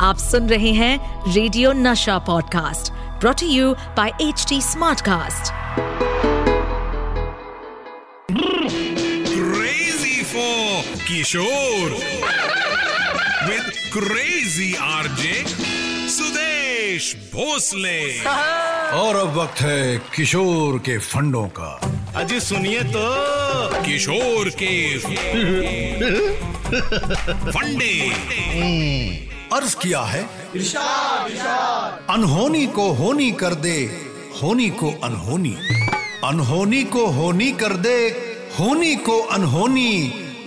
आप सुन रहे हैं radio Nasha podcast brought you by H T smartcast crazy for Kishore with Crazy RJ Sudesh Bhosle और अब वक्त है किशोर के फंडों का। अजी सुनिए तो। किशोर के फंडे। अर्ज़ किया है, अनहोनी को होनी कर दे, होनी को अनहोनी अनहोनी को होनी कर दे, होनी को अनहोनी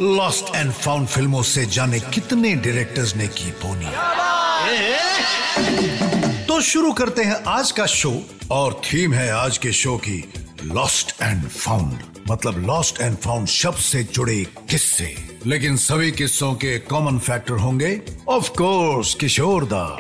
लॉस्ट एंड फाउंड फ़िल्मों से जाने कितने डायरेक्टर्स ने की बोनी। तो शुरू करते हैं आज का शो और थीम है आज के शो की लॉस्ट एंड फाउंड मतलब लॉस्ट एंड फाउंड शब्द से जुड़े किस्से। लेकिन सभी किस्सों के कॉमन फैक्टर होंगे ऑफ़ कोर्स किशोर दा।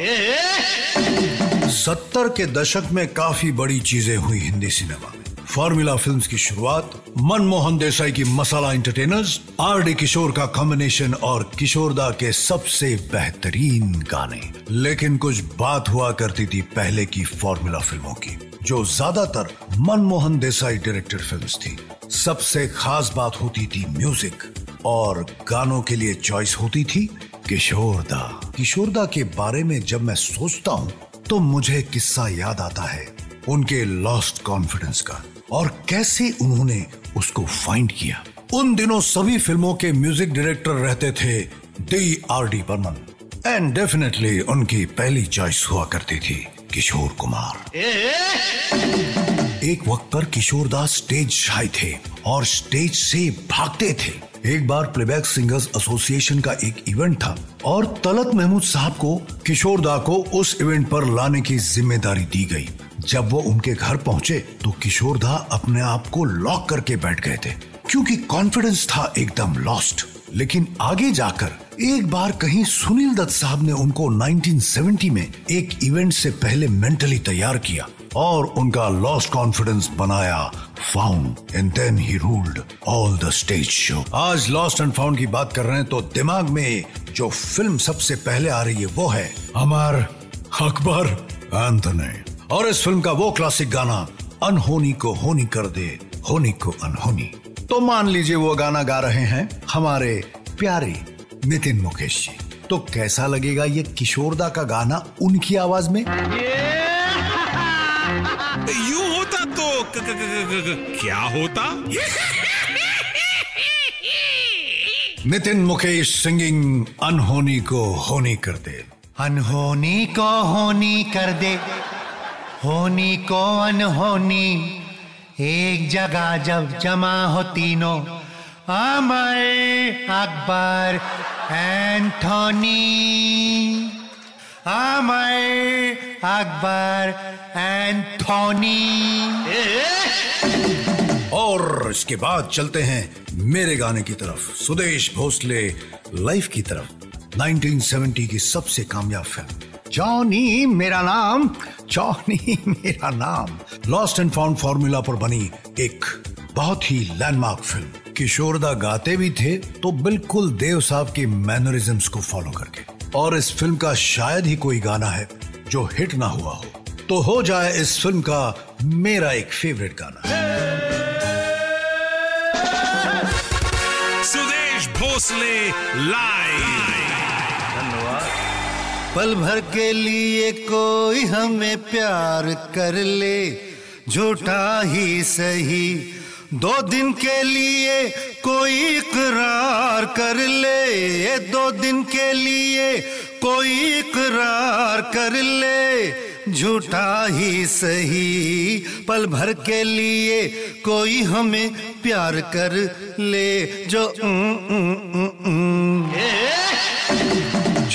सत्तर के दशक में काफ़ी बड़ी चीज़ें हुई हिंदी सिनेमा में। फॉर्मूला फिल्म्स की शुरुआत, मनमोहन देसाई की masala entertainers R D Kishore का कॉम्बिनेशन और किशोरदा के सबसे बेहतरीन गाने। लेकिन कुछ बात हुआ करती थी पहले की फॉर्मूला फ़िल्मों की। जो ज़्यादातर मनमोहन देसाई डायरेक्टेड फिल्म्स थी। सबसे खास बात होती थी म्यूज़िक, और गानों के लिए चॉइस होती थी किशोरदा। किशोरदा के बारे में जब मैं सोचता हूँ तो मुझे किस्सा याद आता है, उनके लॉस्ट कॉन्फिडेंस का, और कैसे उन्होंने उसको फाइंड किया। उन दिनों सभी फ़िल्मों के म्यूज़िक डायरेक्टर रहते थे D R D Burman and definitely उनकी पहली चॉइस हुआ करती थी। किशोर कुमार। एक वक्त पर किशोरदास स्टेज शाय थे और स्टेज से भागते थे। एक बार प्लेबैक सिंगर्स एसोसिएशन का एक इवेंट था और तलत महमूद साहब को किशोरदा को उस इवेंट पर लाने की ज़िम्मेदारी दी गई। जब वो उनके घर पहुँचे तो किशोरदा अपने आप को लॉक करके बैठ गए थे, क्योंकि कॉन्फिडेंस था एकदम लॉस्ट लेकिन आगे जाकर एक बार कहीं सुनील दत्त साहब ने उनको 1970 में एक इवेंट से पहले मेंटली तैयार किया और उनका लॉस्ट कॉन्फिडेंस बनाया found and then he ruled all the stage show आज लॉस्ट एंड फाउंड की बात कर रहे हैं तो दिमाग में जो फ़िल्म सबसे पहले आ रही है वो है अमर अकबर एंथनी। और इस फ़िल्म का वो क्लासिक गाना, अनहोनी को होनी कर दे, होनी को अनहोनी। तो मान लीजिए वो गाना गा रहे हैं हमारे प्यारे नितिन मुकेश जी। तो कैसा लगेगा ये किशोरदा का गाना उनकी आवाज़ में? यूँ होता तो क- क- क- क- क- क्या होता? नितिन मुकेश सिंगिंग अनहोनी को होनी कर दे। अनहोनी को होनी कर दे। होनी को अनहोनी एक जगह जब जमा हो तीनों, अमर अकबर एंथोनी। अमर अकबर एंथोनी। और इसके बाद चलते हैं मेरे गाने की तरफ़। सुदेश भोसले, लाइफ की तरफ़। 1970 की सबसे कामयाब फ़िल्म। जॉनी मेरा नाम। जॉनी मेरा नाम। लॉस्ट एंड फाउंड फॉर्मूला पर बनी एक बहुत ही लैंडमार्क फ़िल्म किशोरदा गाते भी थे तो बिल्कुल देव साहब की मैनरिज्म्स को फॉलो करके। और इस फ़िल्म का शायद ही कोई गाना है, जो हिट ना हुआ हो। तो हो जाए इस फ़िल्म का मेरा एक फेवरेट गाना। सुदेश भोसले लाइव पल भर के लिए कोई हमें प्यार कर ले झूठा ही सही दो दिन के लिए कोई इकरार कर ले दो दिन के लिए कोई इकरार कर ले झूठा ही सही पल भर के लिए कोई हमें प्यार कर ले जो उम, उम, उम, उम।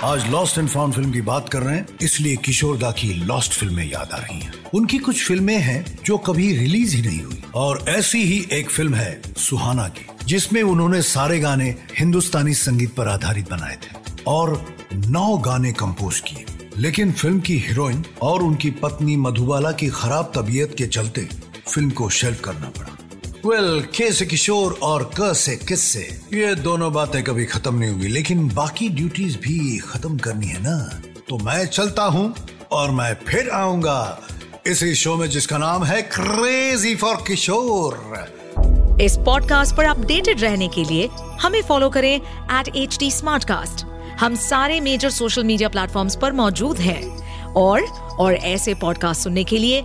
आज लॉस्ट एंड फाउंड फ़िल्म की बात कर रहे हैं, इसलिए किशोरदा की लॉस्ट फ़िल्में याद आ रही हैं। उनकी कुछ फ़िल्में हैं जो कभी रिलीज़ ही नहीं हुई। और ऐसी ही एक फ़िल्म है सुहाना की, जिसमें उन्होंने सारे गाने हिंदुस्तानी संगीत पर आधारित बनाए थे और नौ गाने कंपोज किए। लेकिन फ़िल्म की हीरोइन और उनकी पत्नी मधुबाला की खराब तबीयत के चलते फ़िल्म को शेल्फ करना पड़ा। वेल के से किशोर और क से किस्से। ये दोनों बातें कभी खत्म नहीं हुई लेकिन बाकी ड्यूटीज़ भी खत्म करनी है ना? तो मैं चलता हूँ और मैं फिर आऊँगा इसी शो में जिसका नाम है क्रेजी फॉर किशोर इस पॉडकास्ट पर अपडेटेड रहने के लिए हमें फॉलो करें एट एच टी हम सारे मेजर सोशल मीडिया प्लेटफॉर्म पर मौजूद हैं। और और ऐसे पॉडकास्ट सुनने के लिए